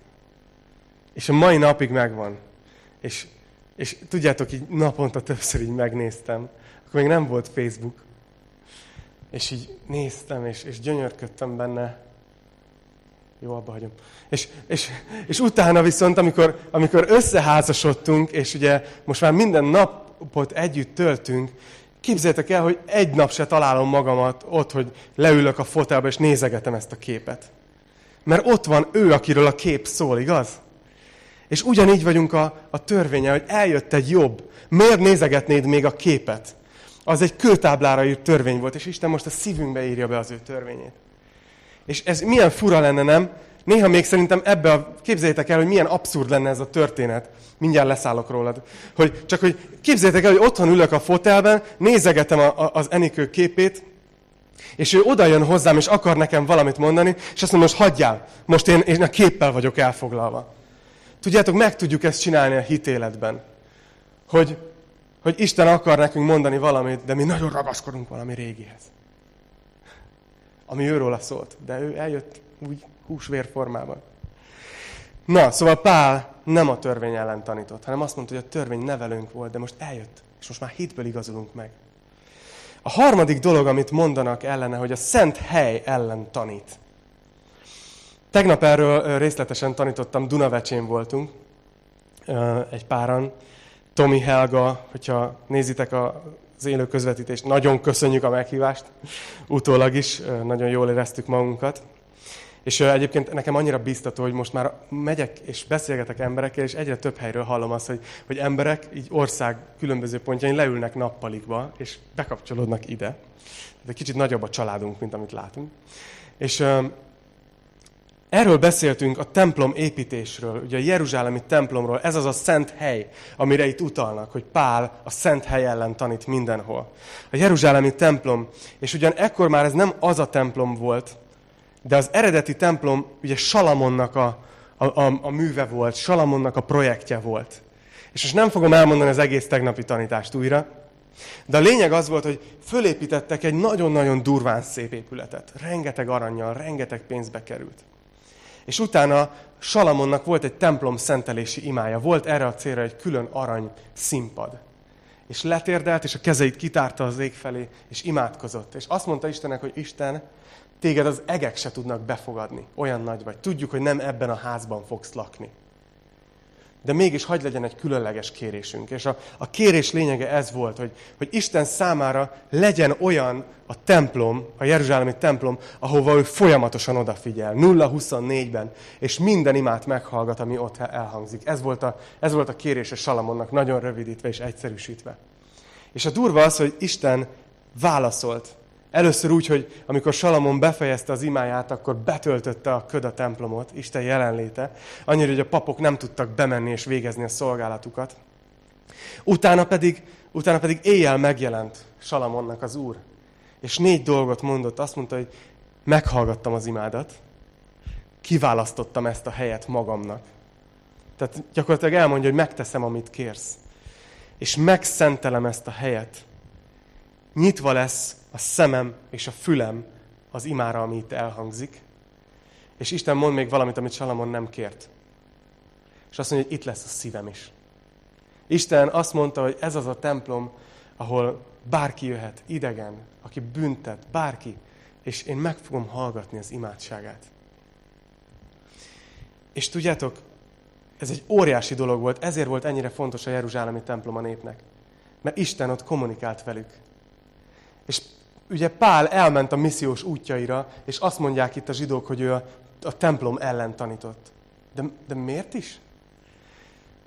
És a mai napig megvan. És, és tudjátok, így naponta többször így megnéztem. Akkor még nem volt Facebook. És így néztem, és, és gyönyörködtem benne. Jó, abba hagyom. És, és, és utána viszont, amikor, amikor összeházasodtunk, és ugye most már minden napot együtt töltünk, képzeljétek el, hogy egy nap se találom magamat ott, hogy leülök a fotelbe, és nézegetem ezt a képet. Mert ott van ő, akiről a kép szól, igaz? És ugyanígy vagyunk a, a törvénye, hogy eljött egy jobb. Miért nézegetnéd még a képet? Az egy kőtáblára írt törvény volt, és Isten most a szívünkbe írja be az ő törvényét. És ez milyen fura lenne, nem? Néha még szerintem ebbe a, képzeljétek el, hogy milyen abszurd lenne ez a történet. Mindjárt leszállok rólad. Hogy, csak hogy képzeljétek el, hogy otthon ülök a fotelben, nézegetem a, a, az Enikő képét, és ő oda jön hozzám, és akar nekem valamit mondani, és azt mondja, most hagyjál, most én, én a képpel vagyok elfoglalva. Tudjátok, meg tudjuk ezt csinálni a hitéletben. Hogy, hogy Isten akar nekünk mondani valamit, de mi nagyon ragaszkodunk valami régihez. Ami őról szólt. De ő eljött úgy húsvér formában. Na, szóval Pál nem a törvény ellen tanított, hanem azt mondta, hogy a törvény nevelőnk volt, de most eljött, és most már hitből igazolunk meg. A harmadik dolog, amit mondanak ellene, hogy a szent hely ellen tanít. Tegnap erről részletesen tanítottam, Dunavecsén voltunk, egy páran. Tomi Helga, hogyha nézitek az élő közvetítést, nagyon köszönjük a meghívást, utólag is, nagyon jól éreztük magunkat. És egyébként nekem annyira biztató, hogy most már megyek és beszélgetek emberekkel, és egyre több helyről hallom azt, hogy, hogy emberek így ország különböző pontjain leülnek nappalikba, és bekapcsolódnak ide. De kicsit nagyobb a családunk, mint amit látunk. És Erről beszéltünk a templom építésről, ugye a Jeruzsálemi templomról, ez az a szent hely, amire itt utalnak, hogy Pál a szent hely ellen tanít mindenhol. A Jeruzsálemi templom, és ugyan ekkor már ez nem az a templom volt, de az eredeti templom ugye Salamonnak a, a, a, a műve volt, Salamonnak a projektje volt. És most nem fogom elmondani az egész tegnapi tanítást újra, de a lényeg az volt, hogy fölépítettek egy nagyon-nagyon durván szép épületet. Rengeteg aranyjal, rengeteg pénzbe került. És utána Salamonnak volt egy templom szentelési imája. Volt erre a célra egy külön arany színpad. És letérdelt, és a kezeit kitárta az ég felé, és imádkozott. És azt mondta Istennek, hogy Isten, téged az egek se tudnak befogadni. Olyan nagy vagy. Tudjuk, hogy nem ebben a házban fogsz lakni de mégis hagy legyen egy különleges kérésünk. És a, a kérés lényege ez volt, hogy, hogy Isten számára legyen olyan a templom, a Jeruzsálemi templom, ahova ő folyamatosan odafigyel, 0-24-ben, és minden imát meghallgat, ami ott elhangzik. Ez volt a, ez volt a kérése Salamonnak, nagyon rövidítve és egyszerűsítve. És a durva az, hogy Isten válaszolt Először úgy, hogy amikor Salamon befejezte az imáját, akkor betöltötte a köd a templomot, Isten jelenléte, annyira, hogy a papok nem tudtak bemenni és végezni a szolgálatukat. Utána pedig, utána pedig éjjel megjelent Salamonnak az Úr. És négy dolgot mondott. Azt mondta, hogy meghallgattam az imádat, kiválasztottam ezt a helyet magamnak. Tehát gyakorlatilag elmondja, hogy megteszem, amit kérsz. És megszentelem ezt a helyet. Nyitva lesz a szemem és a fülem az imára, ami itt elhangzik. És Isten mond még valamit, amit Salamon nem kért. És azt mondja, hogy itt lesz a szívem is. Isten azt mondta, hogy ez az a templom, ahol bárki jöhet, idegen, aki büntet, bárki, és én meg fogom hallgatni az imádságát. És tudjátok, ez egy óriási dolog volt, ezért volt ennyire fontos a Jeruzsálemi templom a népnek. Mert Isten ott kommunikált velük. És ugye Pál elment a missziós útjaira, és azt mondják itt a zsidók, hogy ő a, a templom ellen tanított. De, de miért is?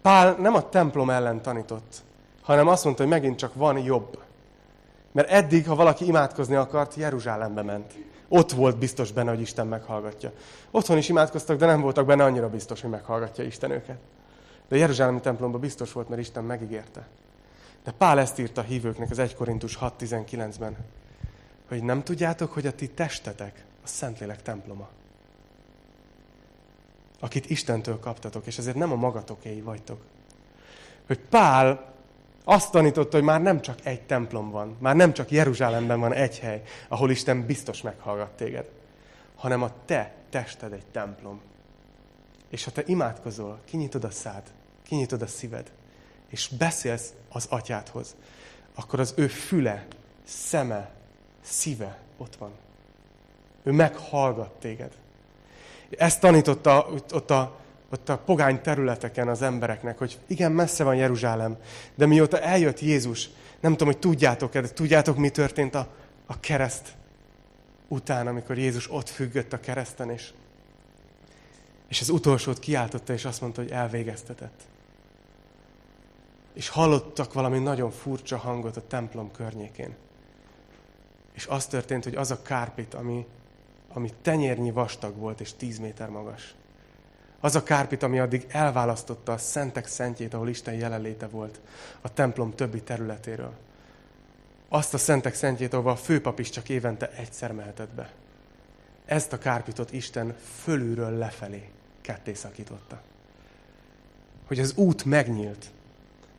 Pál nem a templom ellen tanított, hanem azt mondta, hogy megint csak van jobb. Mert eddig, ha valaki imádkozni akart, Jeruzsálembe ment. Ott volt biztos benne, hogy Isten meghallgatja. Otthon is imádkoztak, de nem voltak benne annyira biztos, hogy meghallgatja Isten őket. De a Jeruzsálemi templomban biztos volt, mert Isten megígérte. De Pál ezt írta a hívőknek az 1 Korintus 6.19-ben, hogy nem tudjátok, hogy a ti testetek a Szentlélek temploma. Akit Istentől kaptatok, és ezért nem a magatokéi vagytok. Hogy Pál azt tanította, hogy már nem csak egy templom van, már nem csak Jeruzsálemben van egy hely, ahol Isten biztos meghallgat téged, hanem a te tested egy templom. És ha te imádkozol, kinyitod a szád, kinyitod a szíved, és beszélsz az atyádhoz, akkor az ő füle, szeme, szíve ott van. Ő meghallgat téged. Ezt tanította ott a, ott a pogány területeken az embereknek, hogy igen, messze van Jeruzsálem, de mióta eljött Jézus, nem tudom, hogy tudjátok-e, de tudjátok, mi történt a, a kereszt után, amikor Jézus ott függött a kereszten, és, és az utolsót kiáltotta, és azt mondta, hogy elvégeztetett. És hallottak valami nagyon furcsa hangot a templom környékén. És az történt, hogy az a kárpit, ami, ami tenyérnyi vastag volt, és tíz méter magas. Az a kárpit, ami addig elválasztotta a szentek szentjét, ahol Isten jelenléte volt, a templom többi területéről. Azt a szentek szentjét, ahol a főpap is csak évente egyszer mehetett be. Ezt a kárpitot Isten fölülről lefelé ketté szakította. Hogy az út megnyílt.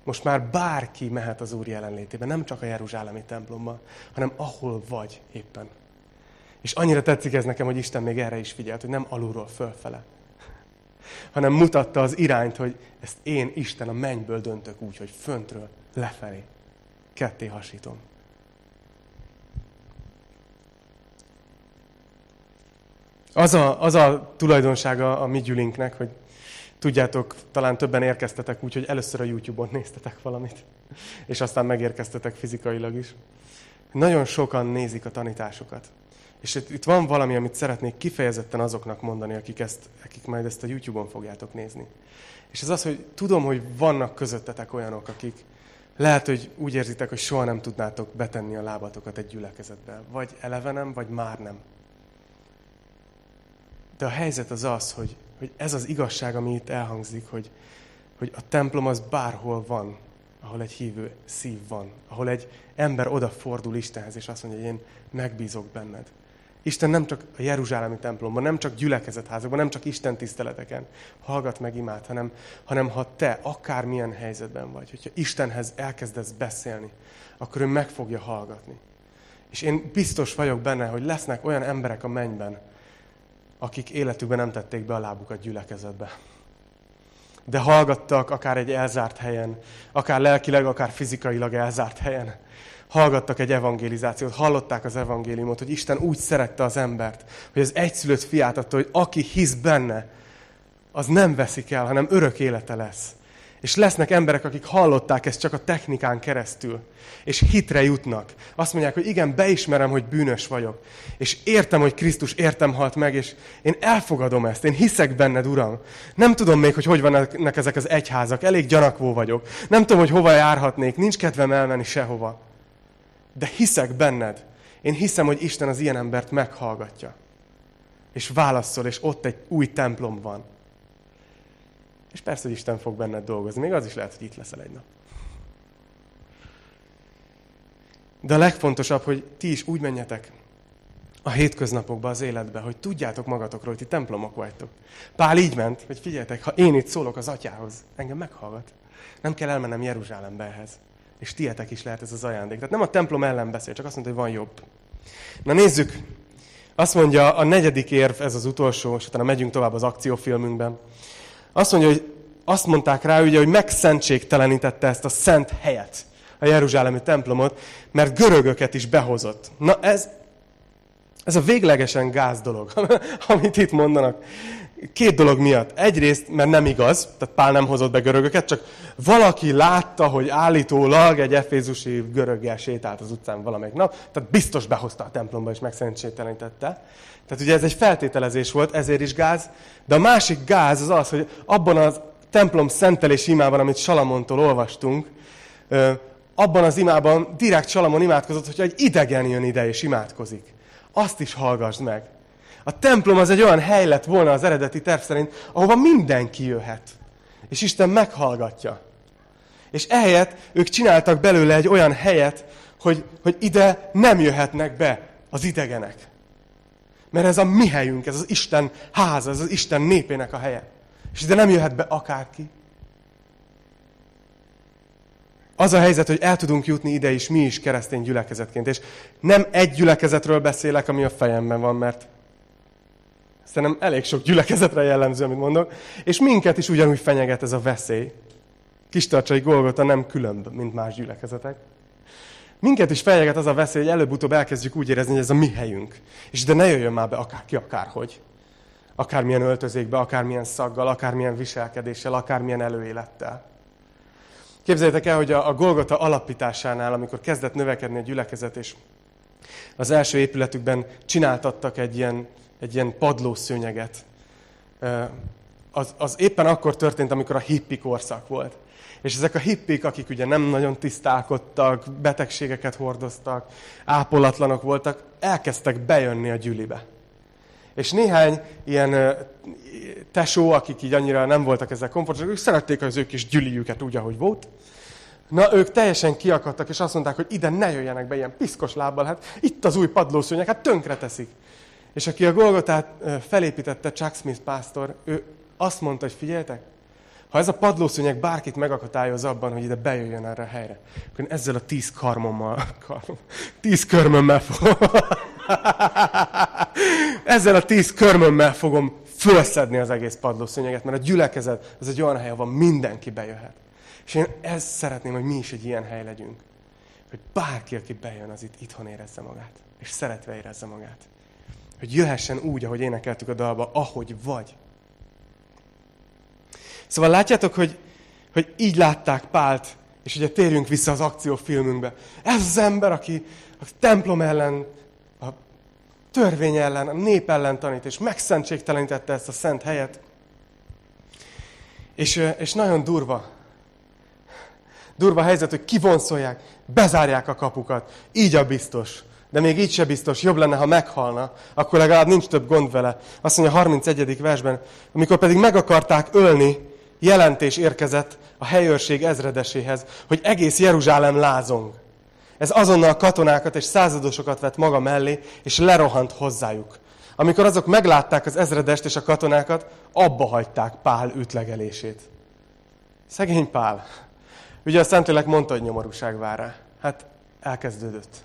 Most már bárki mehet az Úr jelenlétébe, nem csak a Jeruzsálemi templomba, hanem ahol vagy éppen. És annyira tetszik ez nekem, hogy Isten még erre is figyelt, hogy nem alulról fölfele, hanem mutatta az irányt, hogy ezt én, Isten, a mennyből döntök úgy, hogy föntről lefelé. Ketté hasítom. Az a, az a tulajdonsága a mi gyülinknek, hogy tudjátok, talán többen érkeztetek úgy, hogy először a YouTube-on néztetek valamit, és aztán megérkeztetek fizikailag is. Nagyon sokan nézik a tanításokat. És itt van valami, amit szeretnék kifejezetten azoknak mondani, akik, ezt, akik majd ezt a YouTube-on fogjátok nézni. És ez az, hogy tudom, hogy vannak közöttetek olyanok, akik lehet, hogy úgy érzitek, hogy soha nem tudnátok betenni a lábatokat egy gyülekezetbe. Vagy eleve nem, vagy már nem. De a helyzet az az, hogy, hogy ez az igazság, ami itt elhangzik, hogy, hogy a templom az bárhol van, ahol egy hívő szív van, ahol egy ember odafordul Istenhez, és azt mondja, hogy én megbízok benned. Isten nem csak a Jeruzsálemi templomban, nem csak gyülekezetházakban, nem csak Isten tiszteleteken hallgat meg imád, hanem, hanem ha te akármilyen helyzetben vagy, hogyha Istenhez elkezdesz beszélni, akkor ő meg fogja hallgatni. És én biztos vagyok benne, hogy lesznek olyan emberek a mennyben, akik életükben nem tették be a lábukat gyülekezetbe. De hallgattak akár egy elzárt helyen, akár lelkileg, akár fizikailag elzárt helyen hallgattak egy evangelizációt, hallották az evangéliumot, hogy Isten úgy szerette az embert, hogy az egyszülött fiát adta, hogy aki hisz benne, az nem veszik el, hanem örök élete lesz. És lesznek emberek, akik hallották ezt csak a technikán keresztül, és hitre jutnak. Azt mondják, hogy igen, beismerem, hogy bűnös vagyok, és értem, hogy Krisztus értem halt meg, és én elfogadom ezt, én hiszek benned, Uram. Nem tudom még, hogy hogy vannak ezek az egyházak, elég gyanakvó vagyok. Nem tudom, hogy hova járhatnék, nincs kedvem elmenni sehova de hiszek benned. Én hiszem, hogy Isten az ilyen embert meghallgatja. És válaszol, és ott egy új templom van. És persze, hogy Isten fog benned dolgozni. Még az is lehet, hogy itt leszel egy nap. De a legfontosabb, hogy ti is úgy menjetek a hétköznapokba, az életbe, hogy tudjátok magatokról, hogy ti templomok vagytok. Pál így ment, hogy figyeljetek, ha én itt szólok az atyához, engem meghallgat. Nem kell elmennem Jeruzsálembe ehhez és tietek is lehet ez az ajándék. Tehát nem a templom ellen beszél, csak azt mondta, hogy van jobb. Na nézzük, azt mondja a negyedik érv, ez az utolsó, és utána megyünk tovább az akciófilmünkben. Azt mondja, hogy azt mondták rá, ugye, hogy megszentségtelenítette ezt a szent helyet, a Jeruzsálemi templomot, mert görögöket is behozott. Na ez, ez a véglegesen gáz dolog, amit itt mondanak. Két dolog miatt. Egyrészt, mert nem igaz, tehát Pál nem hozott be görögöket, csak valaki látta, hogy állítólag egy efézusi göröggel sétált az utcán valamelyik nap, tehát biztos behozta a templomba és megszentségtelenítette. Tehát ugye ez egy feltételezés volt, ezért is gáz. De a másik gáz az az, hogy abban a templom szentelés imában, amit Salamontól olvastunk, abban az imában direkt Salamon imádkozott, hogy egy idegen jön ide és imádkozik azt is hallgassd meg. A templom az egy olyan hely lett volna az eredeti terv szerint, ahova mindenki jöhet. És Isten meghallgatja. És ehelyett ők csináltak belőle egy olyan helyet, hogy, hogy ide nem jöhetnek be az idegenek. Mert ez a mi helyünk, ez az Isten háza, ez az Isten népének a helye. És ide nem jöhet be akárki. Az a helyzet, hogy el tudunk jutni ide is mi is keresztény gyülekezetként. És nem egy gyülekezetről beszélek, ami a fejemben van, mert szerintem elég sok gyülekezetre jellemző, amit mondok. És minket is ugyanúgy fenyeget ez a veszély. Kistarcsai Golgota nem különb, mint más gyülekezetek. Minket is fenyeget az a veszély, hogy előbb-utóbb elkezdjük úgy érezni, hogy ez a mi helyünk. És de ne jöjjön már be akárki, akárhogy. Akármilyen öltözékbe, akármilyen szaggal, akármilyen viselkedéssel, akármilyen előélettel. Képzeljétek el, hogy a, a Golgota alapításánál, amikor kezdett növekedni a gyülekezet, és az első épületükben csináltattak egy ilyen, egy ilyen padlószőnyeget. Az, az éppen akkor történt, amikor a hippi korszak volt. És ezek a hippik, akik ugye nem nagyon tisztálkodtak, betegségeket hordoztak, ápolatlanok voltak, elkezdtek bejönni a gyülibe. És néhány ilyen tesó, akik így annyira nem voltak ezzel komfortosak, ők szerették az ő kis gyüliüket úgy, ahogy volt. Na, ők teljesen kiakadtak, és azt mondták, hogy ide ne jöjjenek be ilyen piszkos lábbal, hát itt az új padlószőnyek, hát tönkre teszik. És aki a Golgotát felépítette, Chuck Smith pásztor, ő azt mondta, hogy figyeljetek, ha ez a padlószőnyeg bárkit megakadályoz abban, hogy ide bejöjjön erre a helyre, akkor ezzel a tíz karmommal, karmom, tíz körmömmel fogom, ezzel a tíz körmömmel fogom fölszedni az egész padlószőnyeget, mert a gyülekezet az egy olyan hely, ahol mindenki bejöhet. És én ezt szeretném, hogy mi is egy ilyen hely legyünk. Hogy bárki, aki bejön, az itt itthon érezze magát. És szeretve érezze magát. Hogy jöhessen úgy, ahogy énekeltük a dalba, ahogy vagy. Szóval látjátok, hogy, hogy így látták Pált, és ugye térjünk vissza az akciófilmünkbe. Ez az ember, aki a templom ellen, a törvény ellen, a nép ellen tanít, és megszentségtelenítette ezt a szent helyet. És, és nagyon durva. Durva helyzet, hogy kivonszolják, bezárják a kapukat. Így a biztos. De még így se biztos, jobb lenne, ha meghalna, akkor legalább nincs több gond vele. Azt mondja a 31. versben, amikor pedig meg akarták ölni, jelentés érkezett a helyőrség ezredeséhez, hogy egész Jeruzsálem lázong. Ez azonnal katonákat és századosokat vett maga mellé, és lerohant hozzájuk. Amikor azok meglátták az ezredest és a katonákat, abba hagyták Pál ütlegelését. Szegény Pál. Ugye a Szentlélek mondta, hogy nyomorúság vár rá. Hát elkezdődött.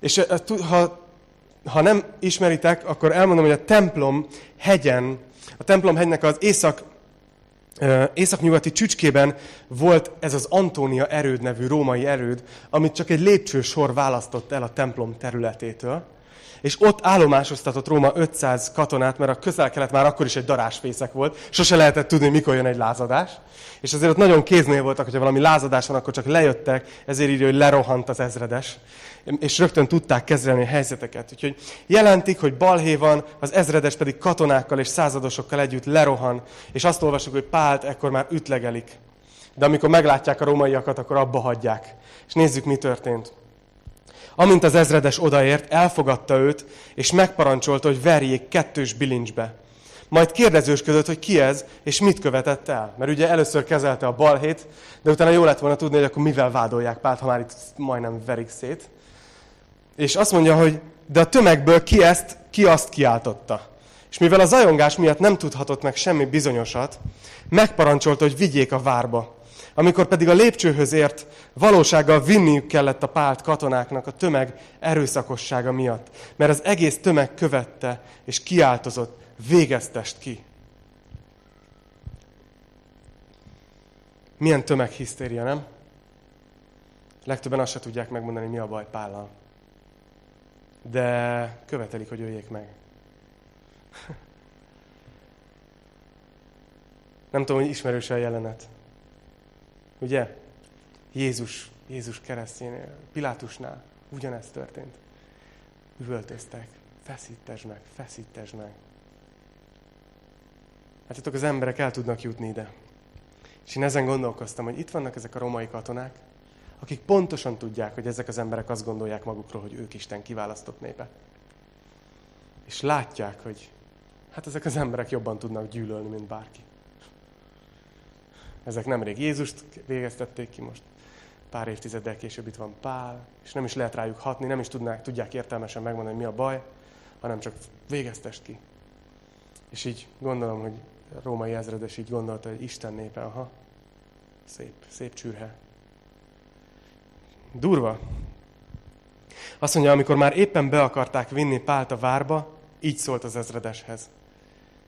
És ha, ha nem ismeritek, akkor elmondom, hogy a templom hegyen, a templom hegynek az észak északnyugati csücskében volt ez az Antónia erőd nevű római erőd, amit csak egy lépcsősor választott el a templom területétől. És ott állomásoztatott Róma 500 katonát, mert a közel-kelet már akkor is egy darásfészek volt. Sose lehetett tudni, mikor jön egy lázadás. És azért ott nagyon kéznél voltak, hogyha valami lázadás van, akkor csak lejöttek, ezért így, hogy lerohant az ezredes és rögtön tudták kezelni a helyzeteket. Úgyhogy jelentik, hogy balhé van, az ezredes pedig katonákkal és századosokkal együtt lerohan, és azt olvasjuk, hogy Pált ekkor már ütlegelik. De amikor meglátják a rómaiakat, akkor abba hagyják. És nézzük, mi történt. Amint az ezredes odaért, elfogadta őt, és megparancsolta, hogy verjék kettős bilincsbe. Majd kérdezősködött, hogy ki ez, és mit követett el. Mert ugye először kezelte a balhét, de utána jó lett volna tudni, hogy akkor mivel vádolják Pált, ha már itt majdnem verik szét. És azt mondja, hogy de a tömegből ki ezt, ki azt kiáltotta. És mivel a zajongás miatt nem tudhatott meg semmi bizonyosat, megparancsolta, hogy vigyék a várba. Amikor pedig a lépcsőhöz ért, valósággal vinniük kellett a pált katonáknak a tömeg erőszakossága miatt. Mert az egész tömeg követte, és kiáltozott, végeztest ki. Milyen tömeghisztéria, nem? Legtöbben azt se tudják megmondani, mi a baj Pállal de követelik, hogy öljék meg. Nem tudom, hogy ismerős a jelenet. Ugye? Jézus, Jézus keresztjénél, Pilátusnál ugyanezt történt. Üvöltöztek, feszítesd meg, feszítesd meg. Hát az emberek el tudnak jutni ide. És én ezen gondolkoztam, hogy itt vannak ezek a romai katonák, akik pontosan tudják, hogy ezek az emberek azt gondolják magukról, hogy ők Isten kiválasztott népe. és látják, hogy hát ezek az emberek jobban tudnak gyűlölni, mint bárki. Ezek nemrég Jézust végeztették ki, most pár évtizeddel később itt van Pál, és nem is lehet rájuk hatni, nem is tudnák, tudják értelmesen megmondani, mi a baj, hanem csak végeztest ki. És így gondolom, hogy a római ezredes így gondolta, hogy Isten népe, aha, szép, szép csürhe. Durva. Azt mondja, amikor már éppen be akarták vinni Pált a várba, így szólt az ezredeshez.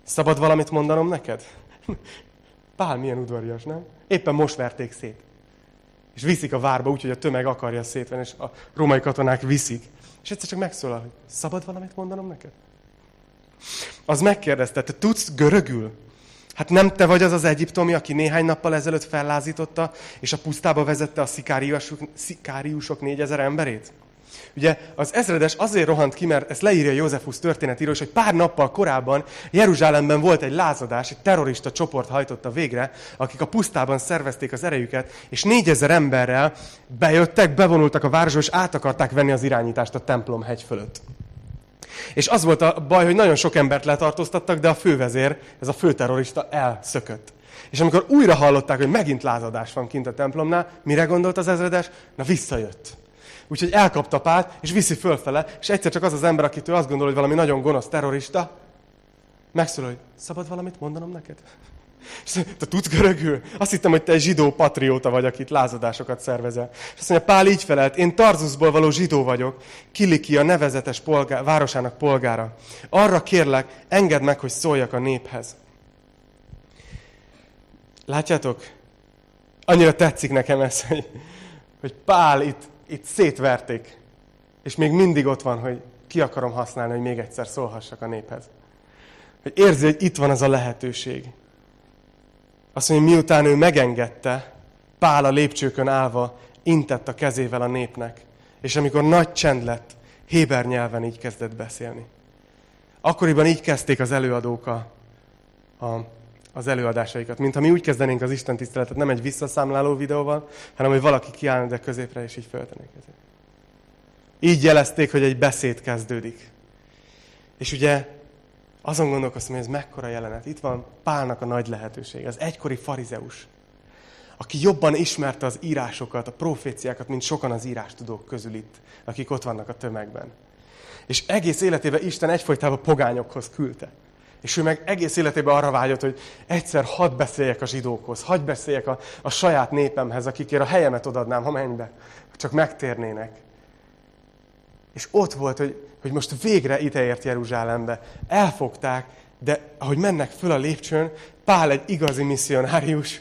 Szabad valamit mondanom neked? Pál milyen udvarias, nem? Éppen most verték szét. És viszik a várba úgy, hogy a tömeg akarja szétvenni, és a római katonák viszik. És egyszer csak megszólal, hogy szabad valamit mondanom neked? Az megkérdezte, te tudsz görögül? Hát nem te vagy az az egyiptomi, aki néhány nappal ezelőtt fellázította, és a pusztába vezette a szikáriusok, szikáriusok négyezer emberét? Ugye az ezredes azért rohant ki, mert ezt leírja Józsefus történetíró, hogy pár nappal korábban Jeruzsálemben volt egy lázadás, egy terrorista csoport hajtotta végre, akik a pusztában szervezték az erejüket, és négyezer emberrel bejöttek, bevonultak a városba, és át akarták venni az irányítást a templom hegy fölött. És az volt a baj, hogy nagyon sok embert letartóztattak, de a fővezér, ez a főterrorista elszökött. És amikor újra hallották, hogy megint lázadás van kint a templomnál, mire gondolt az ezredes? Na visszajött. Úgyhogy elkapta Pált, és viszi fölfele, és egyszer csak az az ember, akitől azt gondol, hogy valami nagyon gonosz terrorista, megszólal, hogy szabad valamit mondanom neked? És te tudsz görögül? Azt hittem, hogy te zsidó patrióta vagy, akit lázadásokat szervezel. És azt mondja, Pál így felelt, én Tarzuszból való zsidó vagyok, Kiliki a nevezetes polgár, városának polgára. Arra kérlek, engedd meg, hogy szóljak a néphez. Látjátok? Annyira tetszik nekem ez, hogy, hogy Pál itt itt szétverték, és még mindig ott van, hogy ki akarom használni, hogy még egyszer szólhassak a néphez. Hogy érzi, hogy itt van az a lehetőség. Azt mondja, miután ő megengedte, Pál a lépcsőkön állva intett a kezével a népnek, és amikor nagy csend lett, Héber nyelven így kezdett beszélni. Akkoriban így kezdték az előadók a, a az előadásaikat. Mint ha mi úgy kezdenénk az Isten tiszteletet, nem egy visszaszámláló videóval, hanem hogy valaki kiállna de középre, és így föltenék. Így jelezték, hogy egy beszéd kezdődik. És ugye azon gondolkoztam, hogy ez mekkora jelenet. Itt van Pálnak a nagy lehetőség, az egykori farizeus, aki jobban ismerte az írásokat, a proféciákat, mint sokan az írástudók közül itt, akik ott vannak a tömegben. És egész életében Isten egyfolytában pogányokhoz küldte. És ő meg egész életében arra vágyott, hogy egyszer hadd beszéljek a zsidókhoz, hadd beszéljek a, a saját népemhez, akikért a helyemet odadnám, ha mennybe, csak megtérnének. És ott volt, hogy, hogy most végre ideért Jeruzsálembe. Elfogták, de ahogy mennek föl a lépcsőn, Pál egy igazi misszionárius.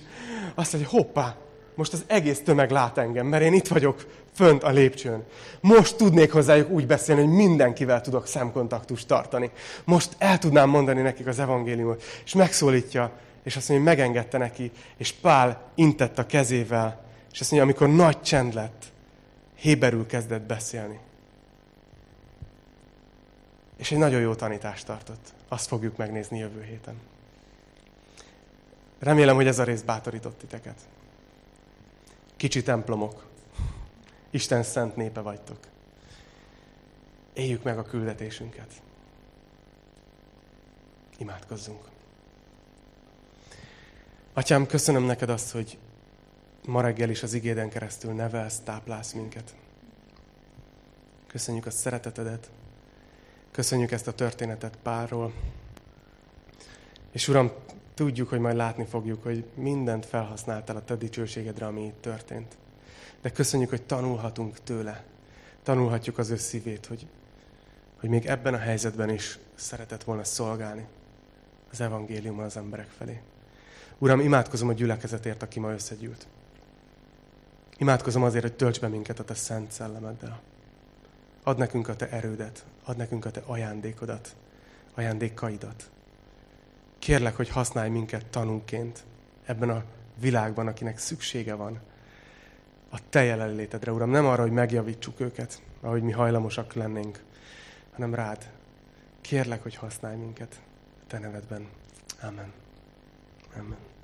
Azt mondja, hoppá, most az egész tömeg lát engem, mert én itt vagyok fönt a lépcsőn. Most tudnék hozzájuk úgy beszélni, hogy mindenkivel tudok szemkontaktust tartani. Most el tudnám mondani nekik az evangéliumot. És megszólítja, és azt mondja, hogy megengedte neki, és Pál intett a kezével, és azt mondja, amikor nagy csend lett, Héberül kezdett beszélni. És egy nagyon jó tanítást tartott. Azt fogjuk megnézni jövő héten. Remélem, hogy ez a rész bátorított titeket. Kicsi templomok. Isten szent népe vagytok. Éljük meg a küldetésünket. Imádkozzunk. Atyám, köszönöm neked azt, hogy ma reggel is az igéden keresztül nevelsz, táplálsz minket. Köszönjük a szeretetedet. Köszönjük ezt a történetet párról. És Uram, tudjuk, hogy majd látni fogjuk, hogy mindent felhasználtál a te dicsőségedre, ami itt történt. De köszönjük, hogy tanulhatunk tőle. Tanulhatjuk az ő szívét, hogy, hogy még ebben a helyzetben is szeretett volna szolgálni az evangéliummal az emberek felé. Uram, imádkozom a gyülekezetért, aki ma összegyűlt. Imádkozom azért, hogy tölts be minket a te szent szellemeddel. Ad nekünk a te erődet, ad nekünk a te ajándékodat, ajándékaidat. Kérlek, hogy használj minket tanúként ebben a világban, akinek szüksége van a Te jelenlétedre, Uram. Nem arra, hogy megjavítsuk őket, ahogy mi hajlamosak lennénk, hanem rád. Kérlek, hogy használj minket a Te nevedben. Amen. Amen.